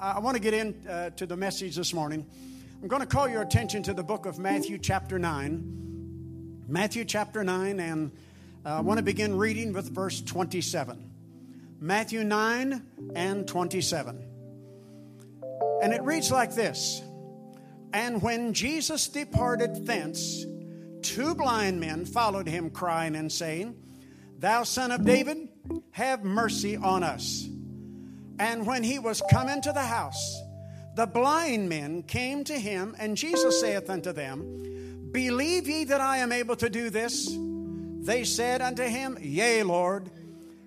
I, I want to get into uh, the message this morning. I'm going to call your attention to the book of Matthew, chapter 9. Matthew, chapter 9, and uh, I want to begin reading with verse 27. Matthew 9 and 27. And it reads like this And when Jesus departed thence, two blind men followed him, crying and saying, Thou son of David, have mercy on us. And when he was come into the house, the blind men came to him, and Jesus saith unto them, Believe ye that I am able to do this? They said unto him, Yea, Lord.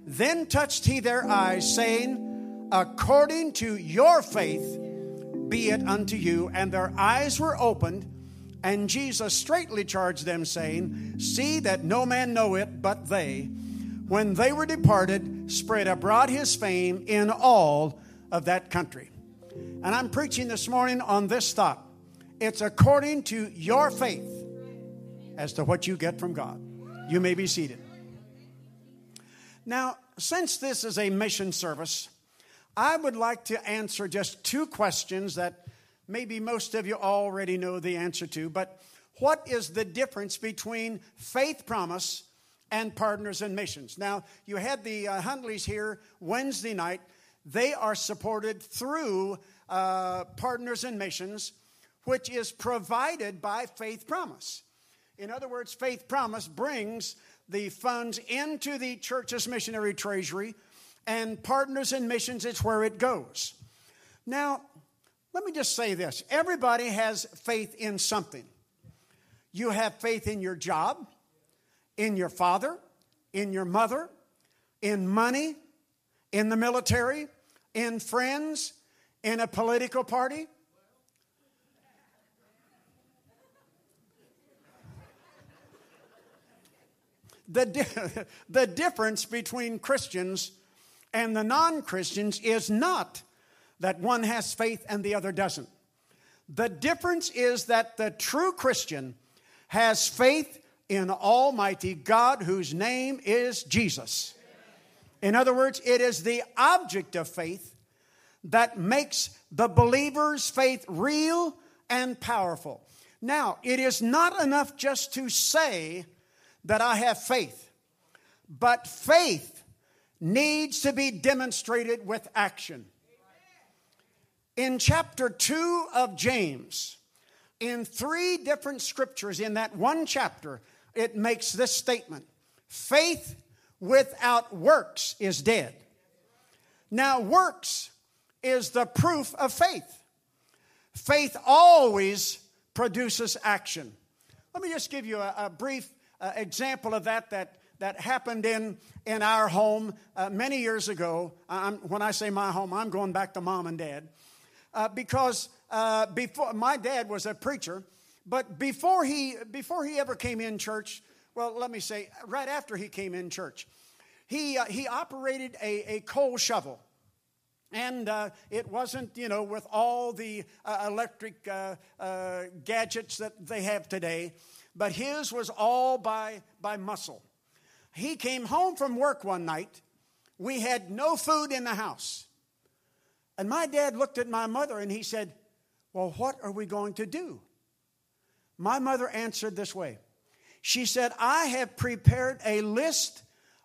Then touched he their eyes, saying, According to your faith be it unto you. And their eyes were opened, and Jesus straightly charged them, saying, See that no man know it but they. When they were departed, spread abroad his fame in all of that country. And I'm preaching this morning on this thought it's according to your faith as to what you get from God. You may be seated. Now, since this is a mission service, I would like to answer just two questions that maybe most of you already know the answer to. But what is the difference between faith promise and partners in missions? Now, you had the uh, Hundleys here Wednesday night. They are supported through uh, Partners in Missions, which is provided by Faith Promise. In other words, Faith Promise brings the funds into the church's missionary treasury and partners in missions, it's where it goes. Now, let me just say this everybody has faith in something. You have faith in your job, in your father, in your mother, in money, in the military, in friends, in a political party. The, di- the difference between Christians and the non Christians is not that one has faith and the other doesn't. The difference is that the true Christian has faith in Almighty God, whose name is Jesus. In other words, it is the object of faith that makes the believer's faith real and powerful. Now, it is not enough just to say that I have faith, but faith needs to be demonstrated with action. In chapter 2 of James, in three different scriptures in that one chapter, it makes this statement faith without works is dead. Now, works is the proof of faith. Faith always produces action. Let me just give you a, a brief uh, example of that that that happened in, in our home uh, many years ago. I'm, when I say my home, I'm going back to mom and dad. Uh, because uh, before my dad was a preacher, but before he before he ever came in church, well, let me say, right after he came in church, he uh, he operated a, a coal shovel. And uh, it wasn't, you know, with all the uh, electric uh, uh, gadgets that they have today, but his was all by, by muscle. He came home from work one night. We had no food in the house. And my dad looked at my mother and he said, Well, what are we going to do? My mother answered this way She said, I have prepared a list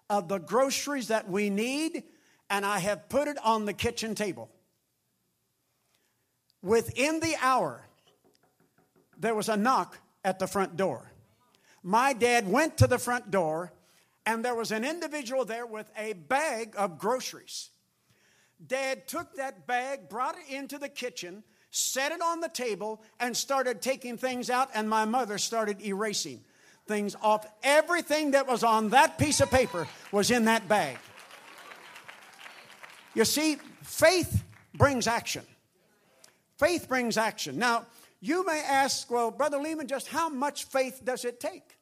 of the groceries that we need, and I have put it on the kitchen table. Within the hour, there was a knock at the front door. My dad went to the front door and there was an individual there with a bag of groceries. Dad took that bag, brought it into the kitchen, set it on the table, and started taking things out, and my mother started erasing things off. Everything that was on that piece of paper was in that bag. You see, faith brings action. Faith brings action. Now, you may ask, well, Brother Lehman, just how much faith does it take?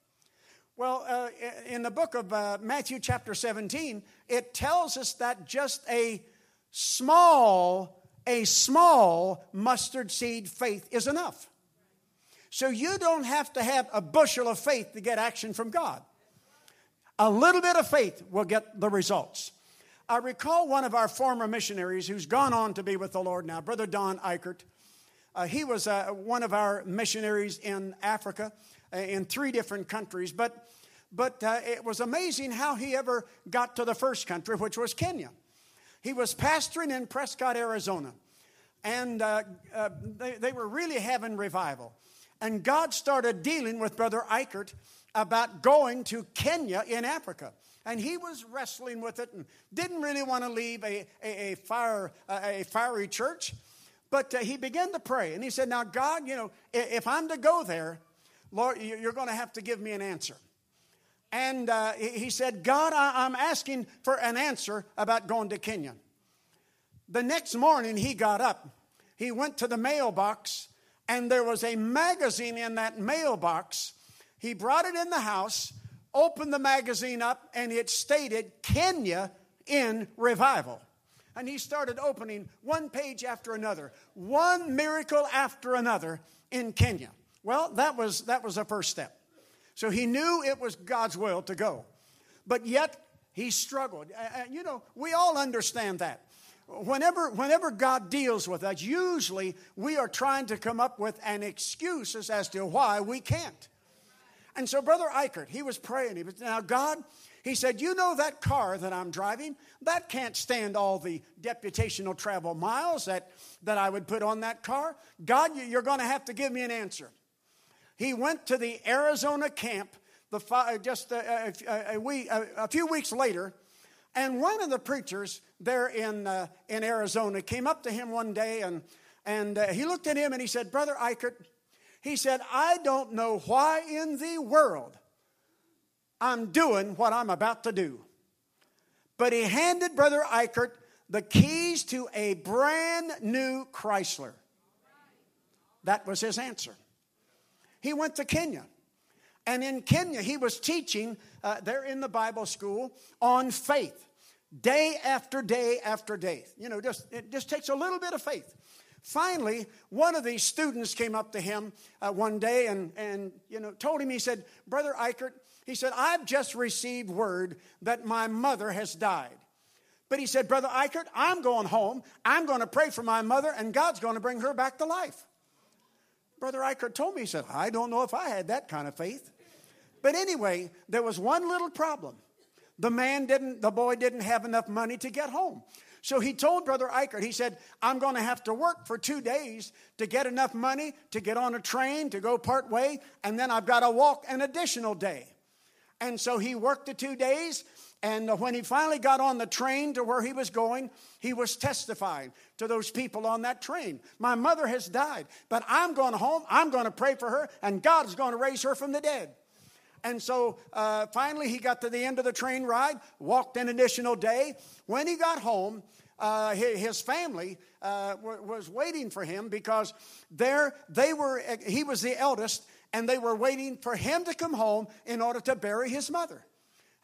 Well, uh, in the book of uh, Matthew, chapter 17, it tells us that just a small, a small mustard seed faith is enough. So you don't have to have a bushel of faith to get action from God. A little bit of faith will get the results. I recall one of our former missionaries who's gone on to be with the Lord now, Brother Don Eichert. Uh, he was uh, one of our missionaries in Africa, uh, in three different countries. But, but uh, it was amazing how he ever got to the first country, which was Kenya. He was pastoring in Prescott, Arizona. And uh, uh, they, they were really having revival. And God started dealing with Brother Eichert about going to Kenya in Africa and he was wrestling with it and didn't really want to leave a, a, a fire, a, fiery church. But uh, he began to pray, and he said, Now, God, you know, if I'm to go there, Lord, you're going to have to give me an answer. And uh, he said, God, I'm asking for an answer about going to Kenya. The next morning, he got up. He went to the mailbox, and there was a magazine in that mailbox. He brought it in the house, opened the magazine up and it stated Kenya in revival. And he started opening one page after another, one miracle after another in Kenya. Well, that was that was the first step. So he knew it was God's will to go. But yet he struggled. And you know, we all understand that. Whenever, whenever God deals with us, usually we are trying to come up with an excuse as to why we can't. And so Brother Eichert, he was praying. He was, now, God, he said, You know that car that I'm driving? That can't stand all the deputational travel miles that, that I would put on that car. God, you're going to have to give me an answer. He went to the Arizona camp the, just a, a, a, week, a, few weeks later, and one of the preachers there in, uh, in Arizona came up to him one day and, and uh, he looked at him and he said, Brother Eichert, he said, I don't know why in the world I'm doing what I'm about to do. But he handed Brother Eichert the keys to a brand new Chrysler. That was his answer. He went to Kenya. And in Kenya, he was teaching uh, there in the Bible school on faith, day after day after day. You know, just, it just takes a little bit of faith. Finally, one of these students came up to him uh, one day and, and you know, told him, he said, Brother Eichert, he said, I've just received word that my mother has died. But he said, Brother Eichert, I'm going home. I'm going to pray for my mother, and God's going to bring her back to life. Brother Eichert told me, he said, I don't know if I had that kind of faith. But anyway, there was one little problem. The man didn't, the boy didn't have enough money to get home. So he told Brother Eichert, he said, I'm going to have to work for two days to get enough money to get on a train to go part way, and then I've got to walk an additional day. And so he worked the two days, and when he finally got on the train to where he was going, he was testifying to those people on that train. My mother has died, but I'm going home, I'm going to pray for her, and God is going to raise her from the dead. And so uh, finally, he got to the end of the train ride, walked an additional day. When he got home, uh, his family uh, was waiting for him because there they were. He was the eldest, and they were waiting for him to come home in order to bury his mother.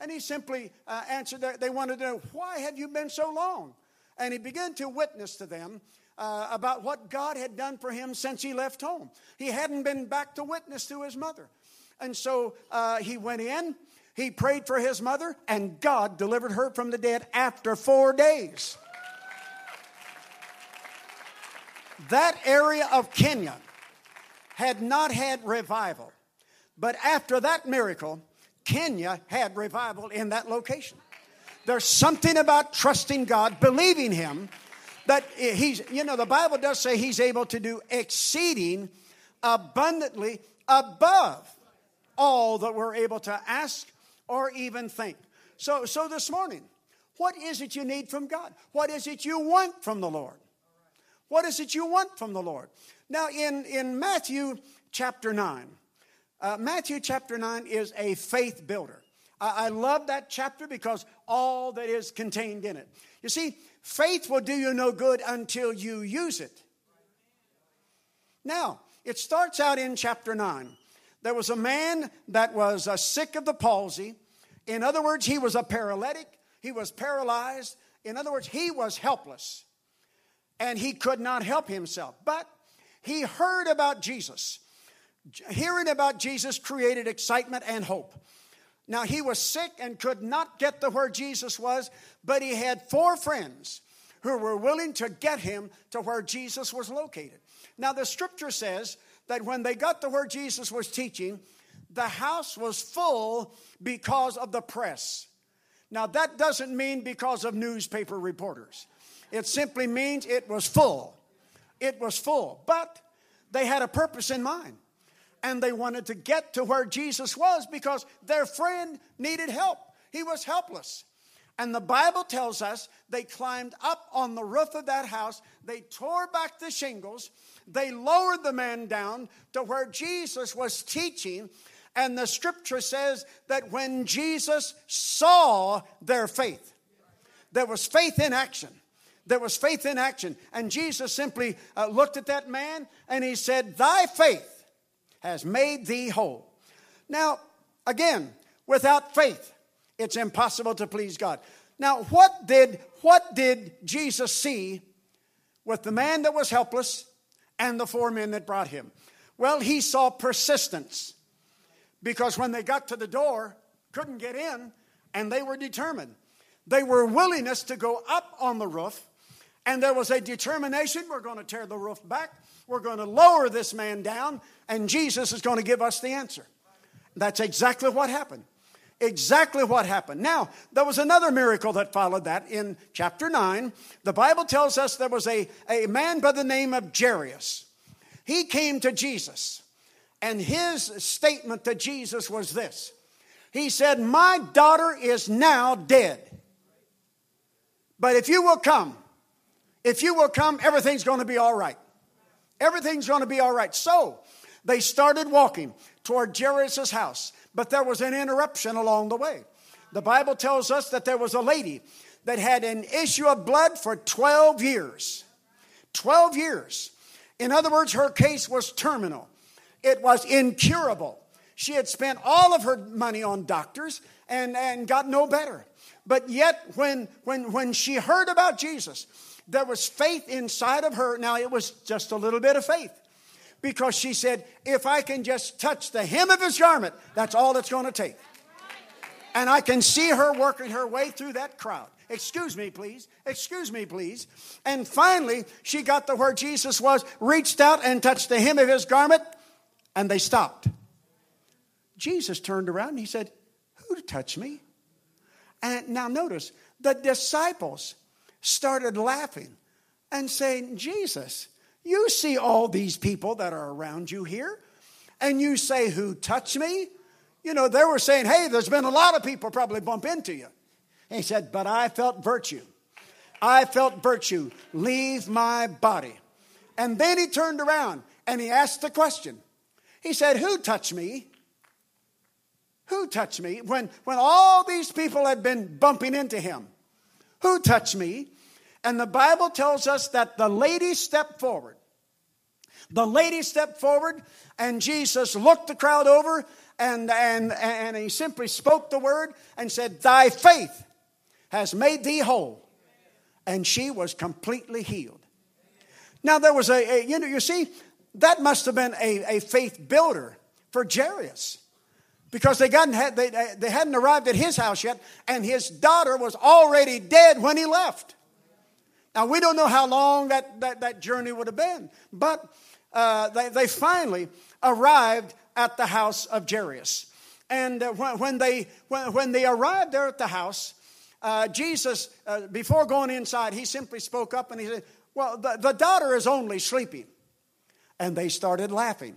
And he simply uh, answered. That they wanted to know why have you been so long? And he began to witness to them uh, about what God had done for him since he left home. He hadn't been back to witness to his mother. And so uh, he went in, he prayed for his mother, and God delivered her from the dead after four days. That area of Kenya had not had revival. But after that miracle, Kenya had revival in that location. There's something about trusting God, believing Him, that He's, you know, the Bible does say He's able to do exceeding abundantly above all that we're able to ask or even think. So, so this morning, what is it you need from God? What is it you want from the Lord? What is it you want from the Lord? Now, in, in Matthew chapter 9, uh, Matthew chapter 9 is a faith builder. I, I love that chapter because all that is contained in it. You see, faith will do you no good until you use it. Now, it starts out in chapter 9 there was a man that was uh, sick of the palsy. In other words, he was a paralytic, he was paralyzed. In other words, he was helpless and he could not help himself. But he heard about Jesus. Hearing about Jesus created excitement and hope. Now, he was sick and could not get to where Jesus was, but he had four friends who were willing to get him to where Jesus was located. Now, the scripture says that when they got to where Jesus was teaching, the house was full because of the press. Now, that doesn't mean because of newspaper reporters, it simply means it was full. It was full. But they had a purpose in mind and they wanted to get to where Jesus was because their friend needed help. He was helpless. And the Bible tells us they climbed up on the roof of that house, they tore back the shingles, they lowered the man down to where Jesus was teaching. And the scripture says that when Jesus saw their faith, there was faith in action. There was faith in action. And Jesus simply uh, looked at that man and he said, Thy faith has made thee whole. Now, again, without faith, it's impossible to please God. Now, what did, what did Jesus see with the man that was helpless and the four men that brought him? Well, he saw persistence because when they got to the door, couldn't get in, and they were determined. They were willingness to go up on the roof, and there was a determination we're going to tear the roof back, we're going to lower this man down, and Jesus is going to give us the answer. That's exactly what happened. Exactly what happened. Now, there was another miracle that followed that in chapter 9. The Bible tells us there was a, a man by the name of Jairus. He came to Jesus, and his statement to Jesus was this He said, My daughter is now dead. But if you will come, if you will come, everything's going to be all right. Everything's going to be all right. So, they started walking toward Jairus' house, but there was an interruption along the way. The Bible tells us that there was a lady that had an issue of blood for 12 years. 12 years. In other words, her case was terminal, it was incurable. She had spent all of her money on doctors and, and got no better. But yet, when, when, when she heard about Jesus, there was faith inside of her. Now, it was just a little bit of faith because she said, If I can just touch the hem of his garment, that's all it's going to take. And I can see her working her way through that crowd. Excuse me, please. Excuse me, please. And finally, she got to where Jesus was, reached out and touched the hem of his garment, and they stopped. Jesus turned around and he said, Who touched me? And now notice, the disciples started laughing and saying, Jesus, you see all these people that are around you here, and you say, Who touched me? You know, they were saying, Hey, there's been a lot of people probably bump into you. And he said, But I felt virtue. I felt virtue leave my body. And then he turned around and he asked the question. He said, Who touched me? Who touched me? When, when all these people had been bumping into him, who touched me? And the Bible tells us that the lady stepped forward. The lady stepped forward, and Jesus looked the crowd over, and, and, and he simply spoke the word and said, Thy faith has made thee whole. And she was completely healed. Now, there was a, a you know, you see, that must have been a, a faith builder for Jairus because they, got they, they hadn't arrived at his house yet, and his daughter was already dead when he left. Now, we don't know how long that, that, that journey would have been, but uh, they, they finally arrived at the house of Jairus. And uh, when, when, they, when, when they arrived there at the house, uh, Jesus, uh, before going inside, he simply spoke up and he said, Well, the, the daughter is only sleeping. And they started laughing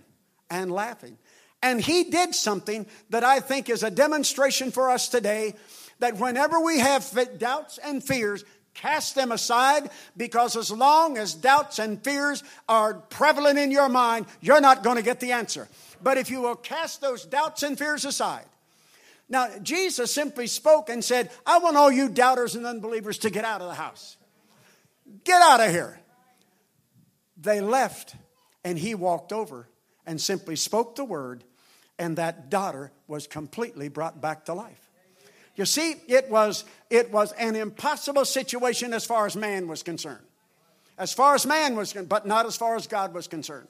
and laughing. And he did something that I think is a demonstration for us today that whenever we have doubts and fears, Cast them aside because as long as doubts and fears are prevalent in your mind, you're not going to get the answer. But if you will cast those doubts and fears aside, now Jesus simply spoke and said, I want all you doubters and unbelievers to get out of the house. Get out of here. They left, and he walked over and simply spoke the word, and that daughter was completely brought back to life. You see, it was, it was an impossible situation as far as man was concerned. As far as man was concerned, but not as far as God was concerned.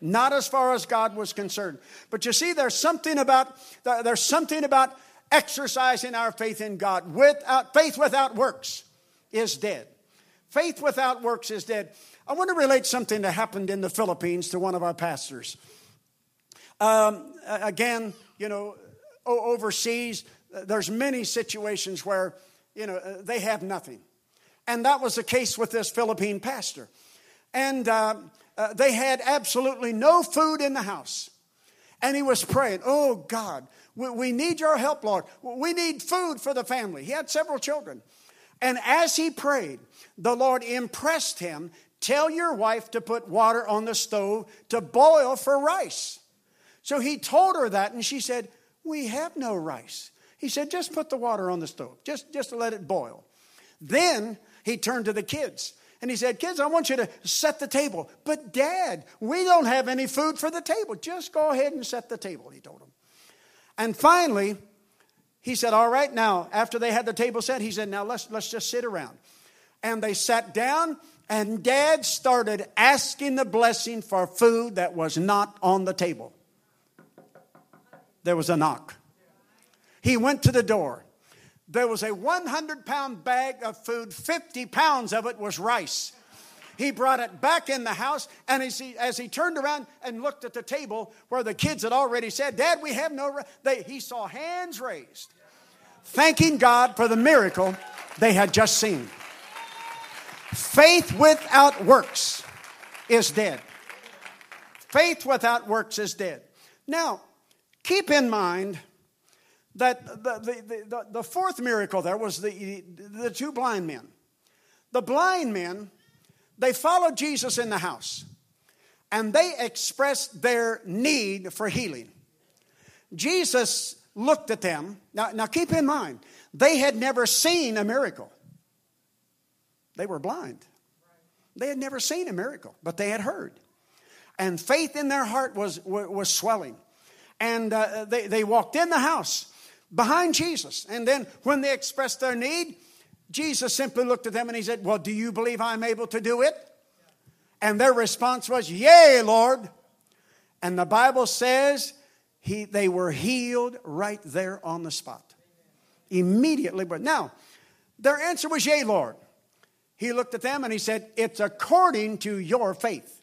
Not as far as God was concerned. But you see, there's something about, there's something about exercising our faith in God. Without faith without works is dead. Faith without works is dead. I want to relate something that happened in the Philippines to one of our pastors. Um, again, you know, overseas, there's many situations where, you know, they have nothing. And that was the case with this Philippine pastor. And uh, uh, they had absolutely no food in the house. And he was praying, Oh God, we, we need your help, Lord. We need food for the family. He had several children. And as he prayed, the Lord impressed him tell your wife to put water on the stove to boil for rice. So he told her that, and she said, We have no rice. He said, Just put the water on the stove, just, just let it boil. Then he turned to the kids and he said, Kids, I want you to set the table. But, Dad, we don't have any food for the table. Just go ahead and set the table, he told them. And finally, he said, All right, now, after they had the table set, he said, Now let's, let's just sit around. And they sat down, and Dad started asking the blessing for food that was not on the table. There was a knock. He went to the door. There was a 100 pound bag of food, 50 pounds of it was rice. He brought it back in the house, and as he, as he turned around and looked at the table where the kids had already said, Dad, we have no, he saw hands raised, thanking God for the miracle they had just seen. Faith without works is dead. Faith without works is dead. Now, keep in mind that the, the, the, the, fourth miracle there was the, the two blind men. The blind men, they followed Jesus in the house and they expressed their need for healing. Jesus looked at them. Now, now keep in mind, they had never seen a miracle. They were blind. They had never seen a miracle, but they had heard. And faith in their heart was, was swelling. And uh, they, they walked in the house behind Jesus. And then when they expressed their need, Jesus simply looked at them and he said, Well, do you believe I'm able to do it? And their response was, Yea, Lord. And the Bible says he, they were healed right there on the spot. Immediately. But now, their answer was, Yea, Lord. He looked at them and he said, It's according to your faith.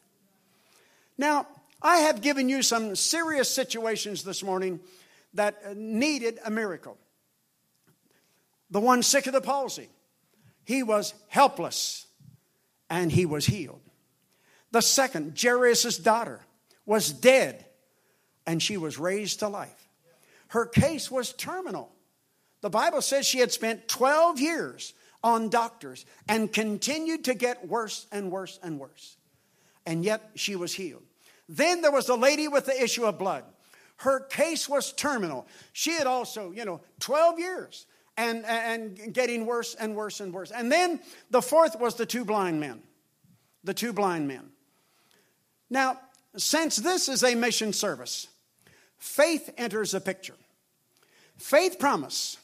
Now, I have given you some serious situations this morning that uh, needed a miracle. The one sick of the palsy, he was helpless and he was healed. The second, Jairus' daughter, was dead and she was raised to life. Her case was terminal. The Bible says she had spent 12 years on doctors and continued to get worse and worse and worse. And yet she was healed. Then there was the lady with the issue of blood. Her case was terminal. She had also, you know, 12 years and, and getting worse and worse and worse. And then the fourth was the two blind men. The two blind men. Now, since this is a mission service, faith enters the picture. Faith promise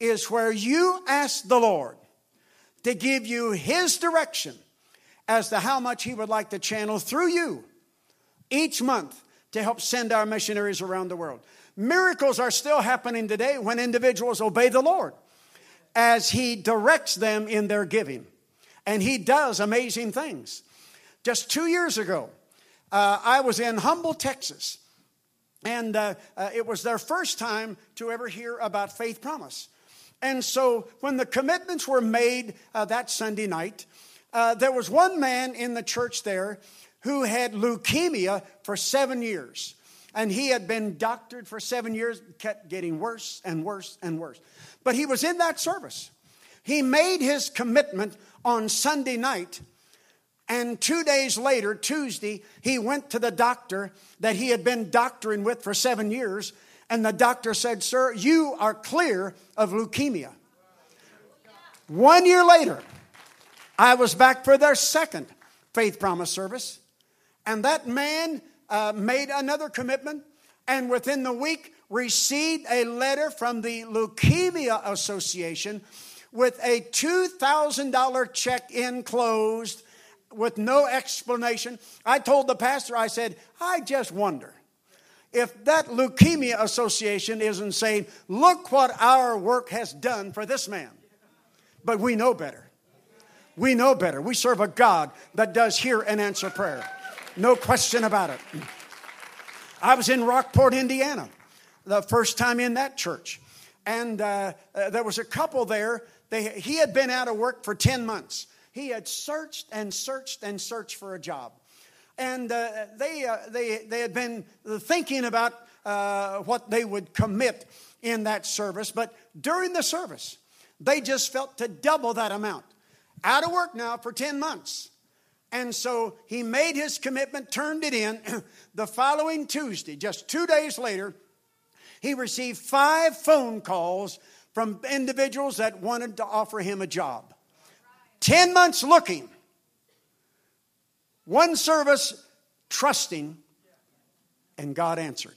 is where you ask the Lord to give you His direction as to how much He would like to channel through you each month to help send our missionaries around the world. Miracles are still happening today when individuals obey the Lord as He directs them in their giving. And He does amazing things. Just two years ago, uh, I was in Humble, Texas, and uh, uh, it was their first time to ever hear about faith promise. And so when the commitments were made uh, that Sunday night, uh, there was one man in the church there who had leukemia for seven years. And he had been doctored for seven years, kept getting worse and worse and worse. But he was in that service. He made his commitment on Sunday night. And two days later, Tuesday, he went to the doctor that he had been doctoring with for seven years. And the doctor said, Sir, you are clear of leukemia. One year later, I was back for their second faith promise service. And that man uh, made another commitment, and within the week received a letter from the Leukemia Association with a $2,000 check enclosed with no explanation. I told the pastor, I said, I just wonder if that Leukemia Association isn't saying, look what our work has done for this man. But we know better. We know better. We serve a God that does hear and answer prayer. No question about it. I was in Rockport, Indiana, the first time in that church. And uh, uh, there was a couple there. They, he had been out of work for 10 months. He had searched and searched and searched for a job. And uh, they, uh, they, they had been thinking about uh, what they would commit in that service. But during the service, they just felt to double that amount. Out of work now for 10 months. And so he made his commitment, turned it in. the following Tuesday, just two days later, he received five phone calls from individuals that wanted to offer him a job. 10 months looking, one service trusting, and God answered.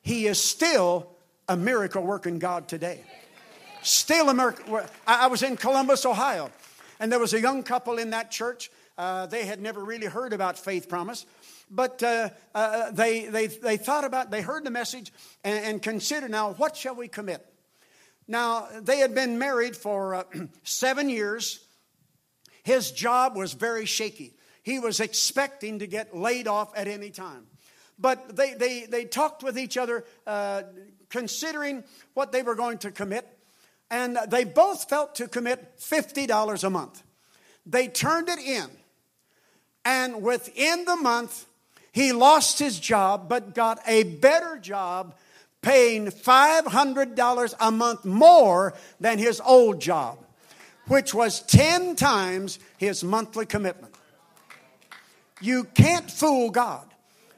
He is still a miracle working God today. Still a miracle. I was in Columbus, Ohio, and there was a young couple in that church. Uh, they had never really heard about faith promise, but uh, uh, they, they, they thought about, they heard the message and, and considered now, what shall we commit? Now, they had been married for uh, seven years. His job was very shaky. He was expecting to get laid off at any time. But they, they, they talked with each other, uh, considering what they were going to commit, and they both felt to commit $50 a month. They turned it in, and within the month, he lost his job, but got a better job paying $500 a month more than his old job, which was 10 times his monthly commitment. You can't fool God,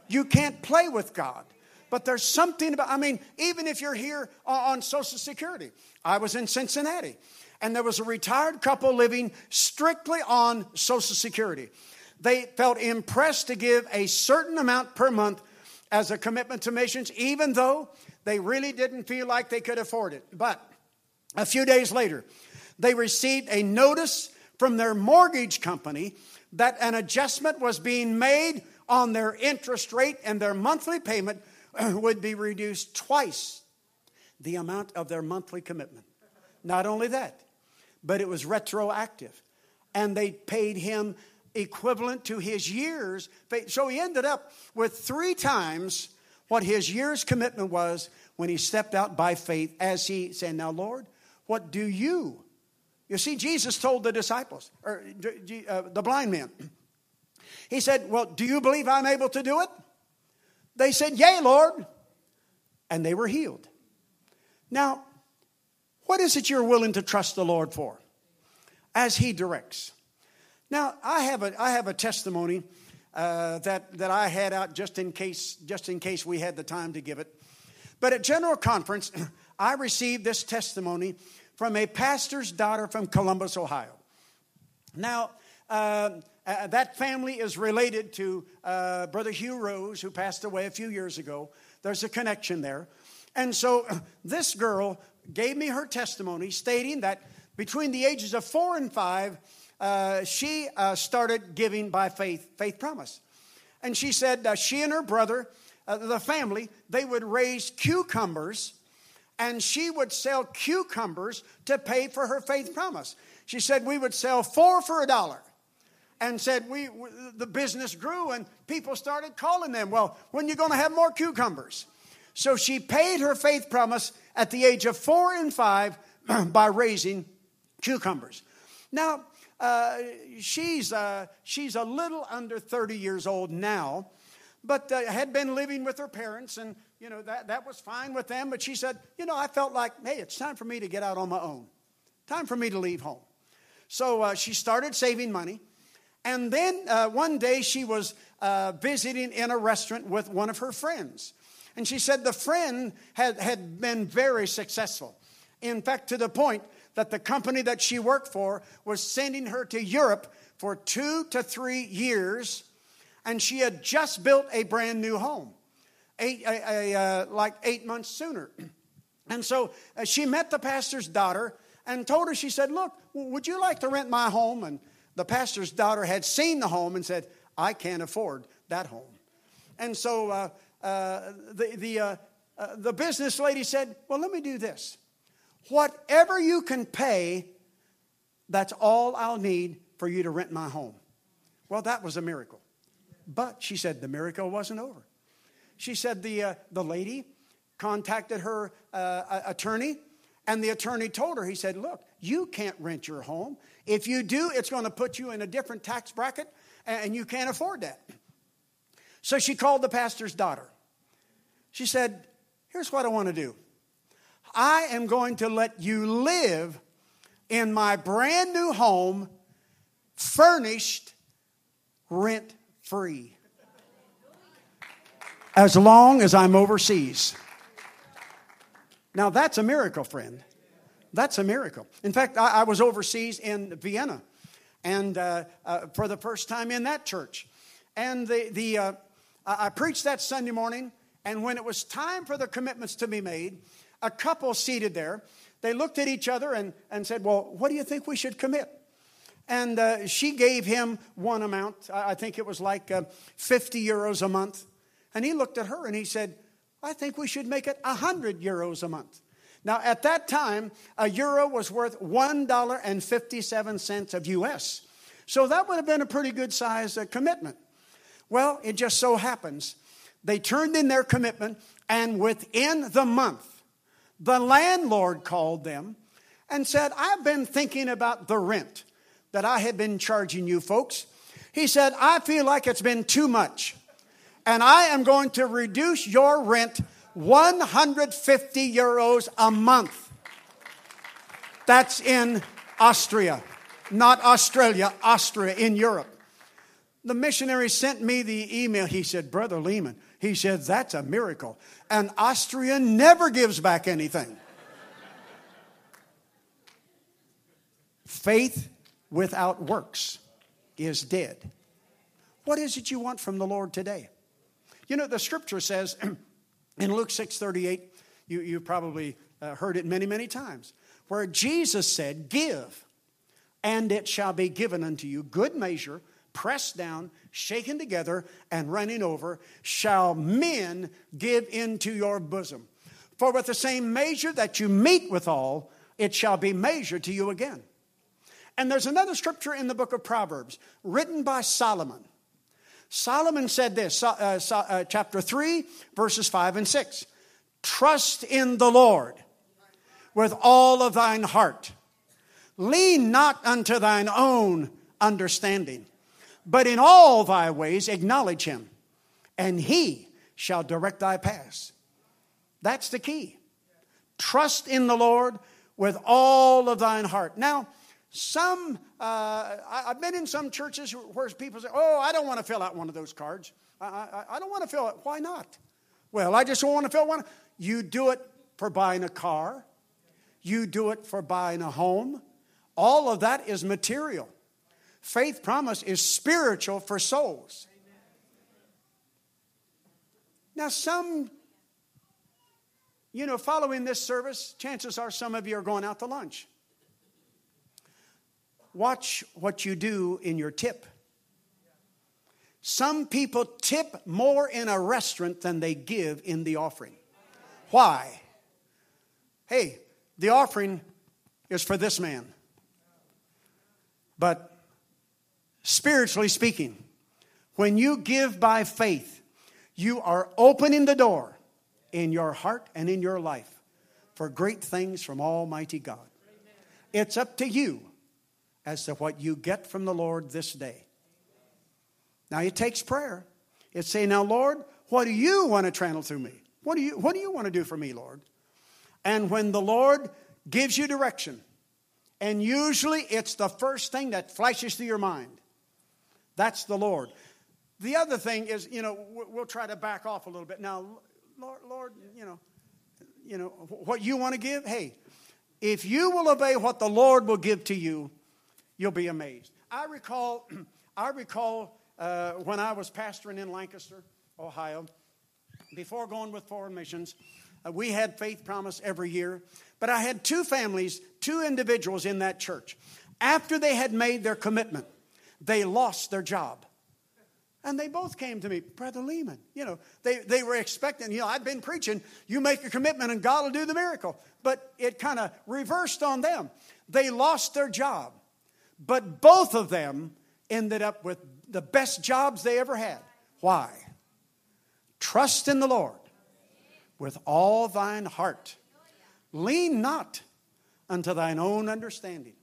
you can't play with God. But there's something about, I mean, even if you're here on Social Security, I was in Cincinnati and there was a retired couple living strictly on Social Security they felt impressed to give a certain amount per month as a commitment to missions, even though they really didn't feel like they could afford it. But a few days later, they received a notice from their mortgage company that an adjustment was being made on their interest rate and their monthly payment would be reduced twice the amount of their monthly commitment. Not only that, but it was retroactive. And they paid him equivalent to his years. So he ended up with three times what his year's commitment was when he stepped out by faith as he said, Now, Lord, what do you? You see, Jesus told the disciples, or uh, the blind man, He said, Well, do you believe I'm able to do it? They said, Yea, Lord. And they were healed. Now, what is it you're willing to trust the Lord for as He directs? Now, I have a, I have a testimony uh, that, that I had out just in, case, just in case we had the time to give it. But at General Conference, I received this testimony from a pastor's daughter from Columbus, Ohio. Now, uh, uh, that family is related to uh, Brother Hugh Rose, who passed away a few years ago. There's a connection there. And so this girl gave me her testimony stating that between the ages of four and five, uh, she uh, started giving by faith, faith promise. And she said uh, she and her brother, uh, the family, they would raise cucumbers and she would sell cucumbers to pay for her faith promise. She said we would sell four for a dollar. And said we, the business grew and people started calling them. Well, when you going to have more cucumbers? So she paid her faith promise at the age of four and five by raising cucumbers. Now, uh, she's, uh, she's a little under 30 years old now, but uh, had been living with her parents, and you know that, that was fine with them. But she said, you know, I felt like, hey, it's time for me to get out on my own, time for me to leave home. So uh, she started saving money, and then uh, one day she was uh, visiting in a restaurant with one of her friends, and she said the friend had, had been very successful. In fact, to the point that the company that she worked for was sending her to Europe for two to three years, and she had just built a brand new home, eight, a, a, uh, like eight months sooner. And so uh, she met the pastor's daughter and told her, she said, Look, would you like to rent my home? And the pastor's daughter had seen the home and said, I can't afford that home. And so uh, uh, the, the, uh, uh, the business lady said, Well, let me do this. Whatever you can pay, that's all I'll need for you to rent my home. Well, that was a miracle. But she said the miracle wasn't over. She said the, uh, the lady contacted her uh, attorney, and the attorney told her, he said, Look, you can't rent your home. If you do, it's going to put you in a different tax bracket, and you can't afford that. So she called the pastor's daughter. She said, Here's what I want to do I am going to let you live in my brand new home, furnished, rent free as long as I'm overseas. Now, that's a miracle, friend. That's a miracle. In fact, I, I was overseas in Vienna and uh, uh, for the first time in that church. And the, the, uh, I preached that Sunday morning, and when it was time for the commitments to be made, a couple seated there, they looked at each other and, and said, Well, what do you think we should commit? And uh, she gave him one amount. I think it was like uh, 50 euros a month. And he looked at her and he said, I think we should make it 100 euros a month. Now, at that time, a euro was worth $1.57 of US. So that would have been a pretty good size uh, commitment. Well, it just so happens they turned in their commitment, and within the month, the landlord called them and said, I've been thinking about the rent that I have been charging you folks. He said, I feel like it's been too much and I am going to reduce your rent 150 euros a month. That's in Austria, not Australia, Austria in Europe. The missionary sent me the email. He said, Brother Lehman, he said, that's a miracle. An Austrian never gives back anything. Faith without works is dead. What is it you want from the Lord today? You know, the scripture says in Luke 6 38, you, you probably uh, heard it many, many times, where Jesus said, Give, and it shall be given unto you. Good measure, pressed down, shaken together, and running over, shall men give into your bosom. For with the same measure that you mete withal, it shall be measured to you again. And there's another scripture in the book of Proverbs, written by Solomon. Solomon said this, uh, uh, chapter 3, verses 5 and 6. Trust in the Lord with all of thine heart. Lean not unto thine own understanding, but in all thy ways acknowledge him, and he shall direct thy paths. That's the key. Trust in the Lord with all of thine heart. Now, some, uh, I, have been in some churches where people say, Oh, I don't want to fill out one of those cards. I, I, I don't want to fill it. Why not? Well, I just don't want to fill one. You do it for buying a car, you do it for buying a home. All of that is material. Faith promise is spiritual for souls. Now, some, you know, following this service, chances are some of you are going out to lunch. Watch what you do in your tip. Some people tip more in a restaurant than they give in the offering. Why? Hey, the offering is for this man. But spiritually speaking, when you give by faith, you are opening the door in your heart and in your life for great things from Almighty God. It's up to you as to what you get from the Lord this day. Now it takes prayer. It's saying, Now, Lord, what do you want to channel through me? What do you, what do you want to do for me, Lord? And when the Lord gives you direction, and usually it's the first thing that flashes through your mind. That's the Lord. The other thing is, you know, we'll try to back off a little bit. Now, Lord, Lord, you know, you know what you want to give. Hey, if you will obey what the Lord will give to you, You'll be amazed. I recall, I recall uh, when I was pastoring in Lancaster, Ohio, before going with foreign missions, uh, we had faith promise every year. But I had two families, two individuals in that church. After they had made their commitment, they lost their job. And they both came to me, Brother Lehman. You know, they, they were expecting, you know, I've been preaching, you make a commitment and God will do the miracle. But it kind of reversed on them. They lost their job. But both of them ended up with the best jobs they ever had. Why? Trust in the Lord with all thine heart. Lean not unto thine own understanding.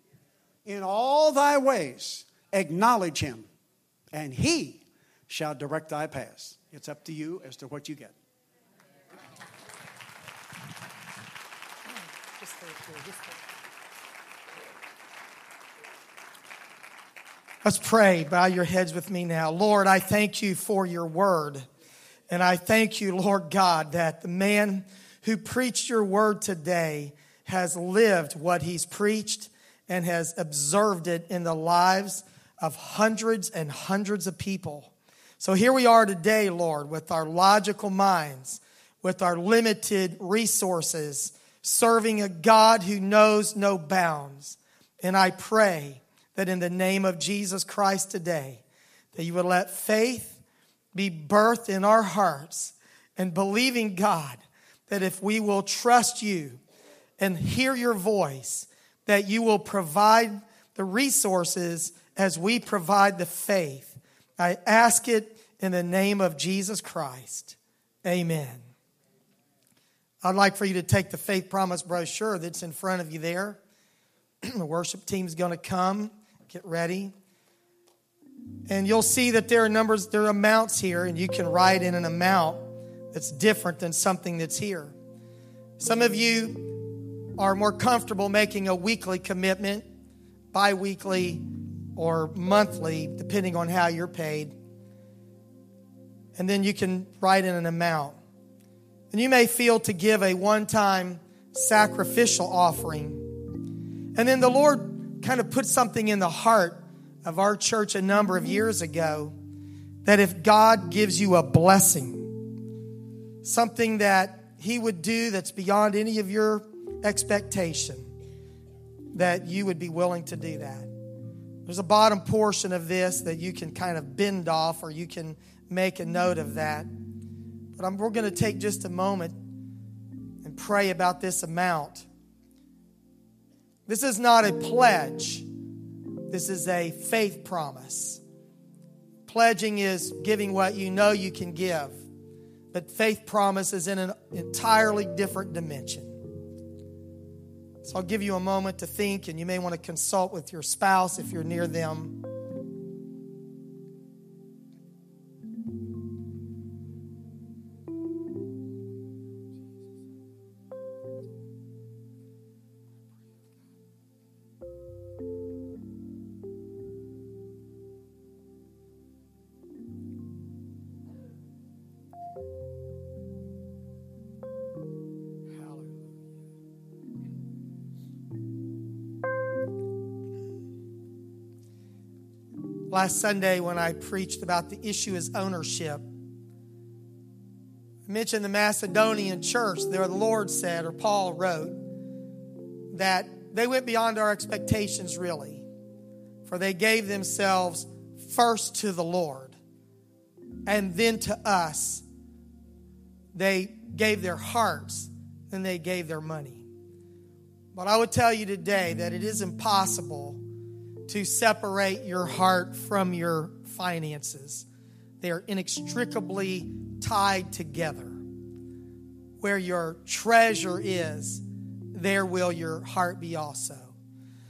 In all thy ways, acknowledge him, and he shall direct thy paths. It's up to you as to what you get. Let's pray. Bow your heads with me now. Lord, I thank you for your word. And I thank you, Lord God, that the man who preached your word today has lived what he's preached and has observed it in the lives of hundreds and hundreds of people. So here we are today, Lord, with our logical minds, with our limited resources, serving a God who knows no bounds. And I pray that in the name of Jesus Christ today, that you would let faith be birthed in our hearts and believing God that if we will trust you and hear your voice, that you will provide the resources as we provide the faith. I ask it in the name of Jesus Christ. Amen. I'd like for you to take the faith promise brochure that's in front of you there. the worship team's going to come. Get ready. And you'll see that there are numbers, there are amounts here, and you can write in an amount that's different than something that's here. Some of you are more comfortable making a weekly commitment, bi weekly, or monthly, depending on how you're paid and then you can write in an amount. And you may feel to give a one time sacrificial offering. And then the Lord kind of put something in the heart of our church a number of years ago that if God gives you a blessing, something that He would do that's beyond any of your expectation, that you would be willing to do that. There's a bottom portion of this that you can kind of bend off or you can make a note of that. But I'm, we're going to take just a moment and pray about this amount. This is not a pledge, this is a faith promise. Pledging is giving what you know you can give, but faith promise is in an entirely different dimension. So I'll give you a moment to think, and you may want to consult with your spouse if you're near them. Last Sunday when I preached about the issue is ownership. I mentioned the Macedonian church there the Lord said, or Paul wrote, that they went beyond our expectations, really, for they gave themselves first to the Lord and then to us. They gave their hearts and they gave their money. But I would tell you today that it is impossible to separate your heart from your finances. They are inextricably tied together. Where your treasure is, there will your heart be also.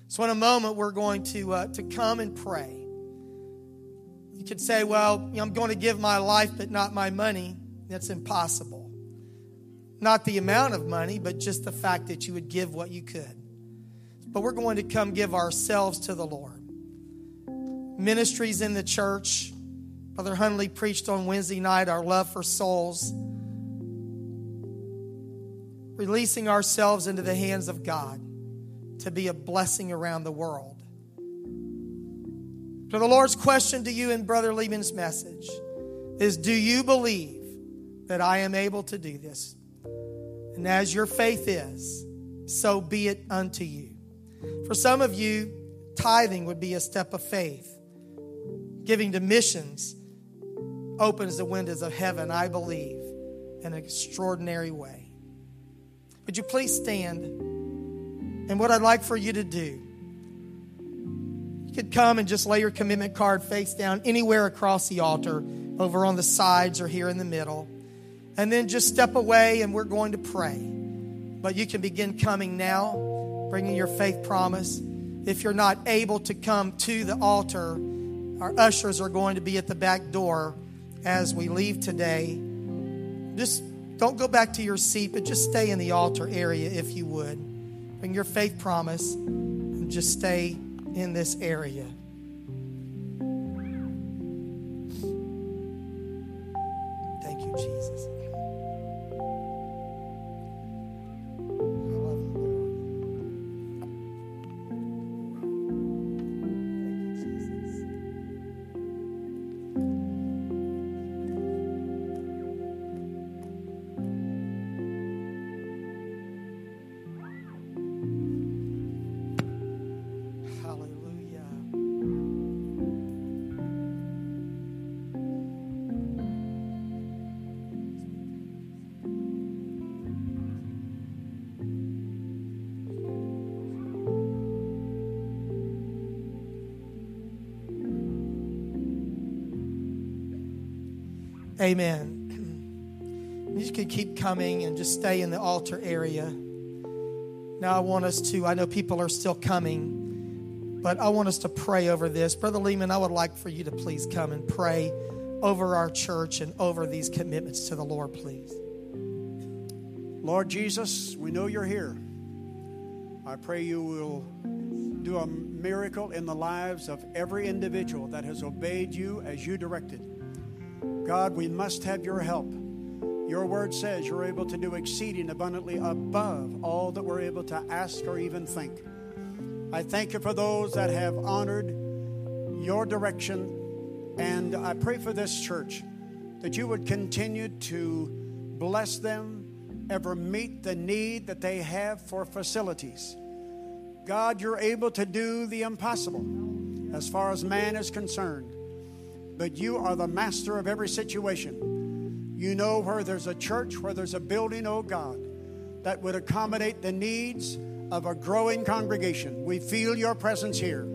So, in a moment, we're going to, uh, to come and pray. You could say, Well, I'm going to give my life, but not my money. That's impossible. Not the amount of money, but just the fact that you would give what you could but we're going to come give ourselves to the Lord. Ministries in the church. Brother Hunley preached on Wednesday night our love for souls. Releasing ourselves into the hands of God to be a blessing around the world. So, the Lord's question to you in Brother Lehman's message is Do you believe that I am able to do this? And as your faith is, so be it unto you. For some of you, tithing would be a step of faith. Giving to missions opens the windows of heaven, I believe, in an extraordinary way. Would you please stand? And what I'd like for you to do, you could come and just lay your commitment card face down anywhere across the altar, over on the sides or here in the middle. And then just step away and we're going to pray. But you can begin coming now, bringing your faith promise. If you're not able to come to the altar, our ushers are going to be at the back door as we leave today. Just don't go back to your seat, but just stay in the altar area if you would. Bring your faith promise and just stay in this area. Amen. You can keep coming and just stay in the altar area. Now, I want us to, I know people are still coming, but I want us to pray over this. Brother Lehman, I would like for you to please come and pray over our church and over these commitments to the Lord, please. Lord Jesus, we know you're here. I pray you will do a miracle in the lives of every individual that has obeyed you as you directed. God, we must have your help. Your word says you're able to do exceeding abundantly above all that we're able to ask or even think. I thank you for those that have honored your direction. And I pray for this church that you would continue to bless them, ever meet the need that they have for facilities. God, you're able to do the impossible as far as man is concerned but you are the master of every situation. You know where there's a church, where there's a building, oh God, that would accommodate the needs of a growing congregation. We feel your presence here.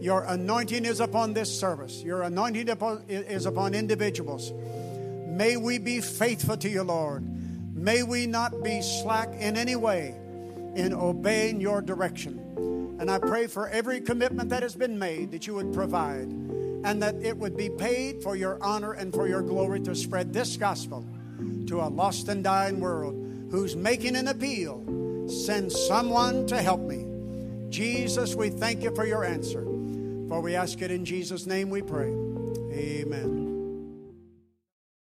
Your anointing is upon this service, your anointing is upon individuals. May we be faithful to you, Lord. May we not be slack in any way in obeying your direction. And I pray for every commitment that has been made that you would provide and that it would be paid for your honor and for your glory to spread this gospel to a lost and dying world who's making an appeal. Send someone to help me. Jesus, we thank you for your answer. For we ask it in Jesus' name we pray. Amen.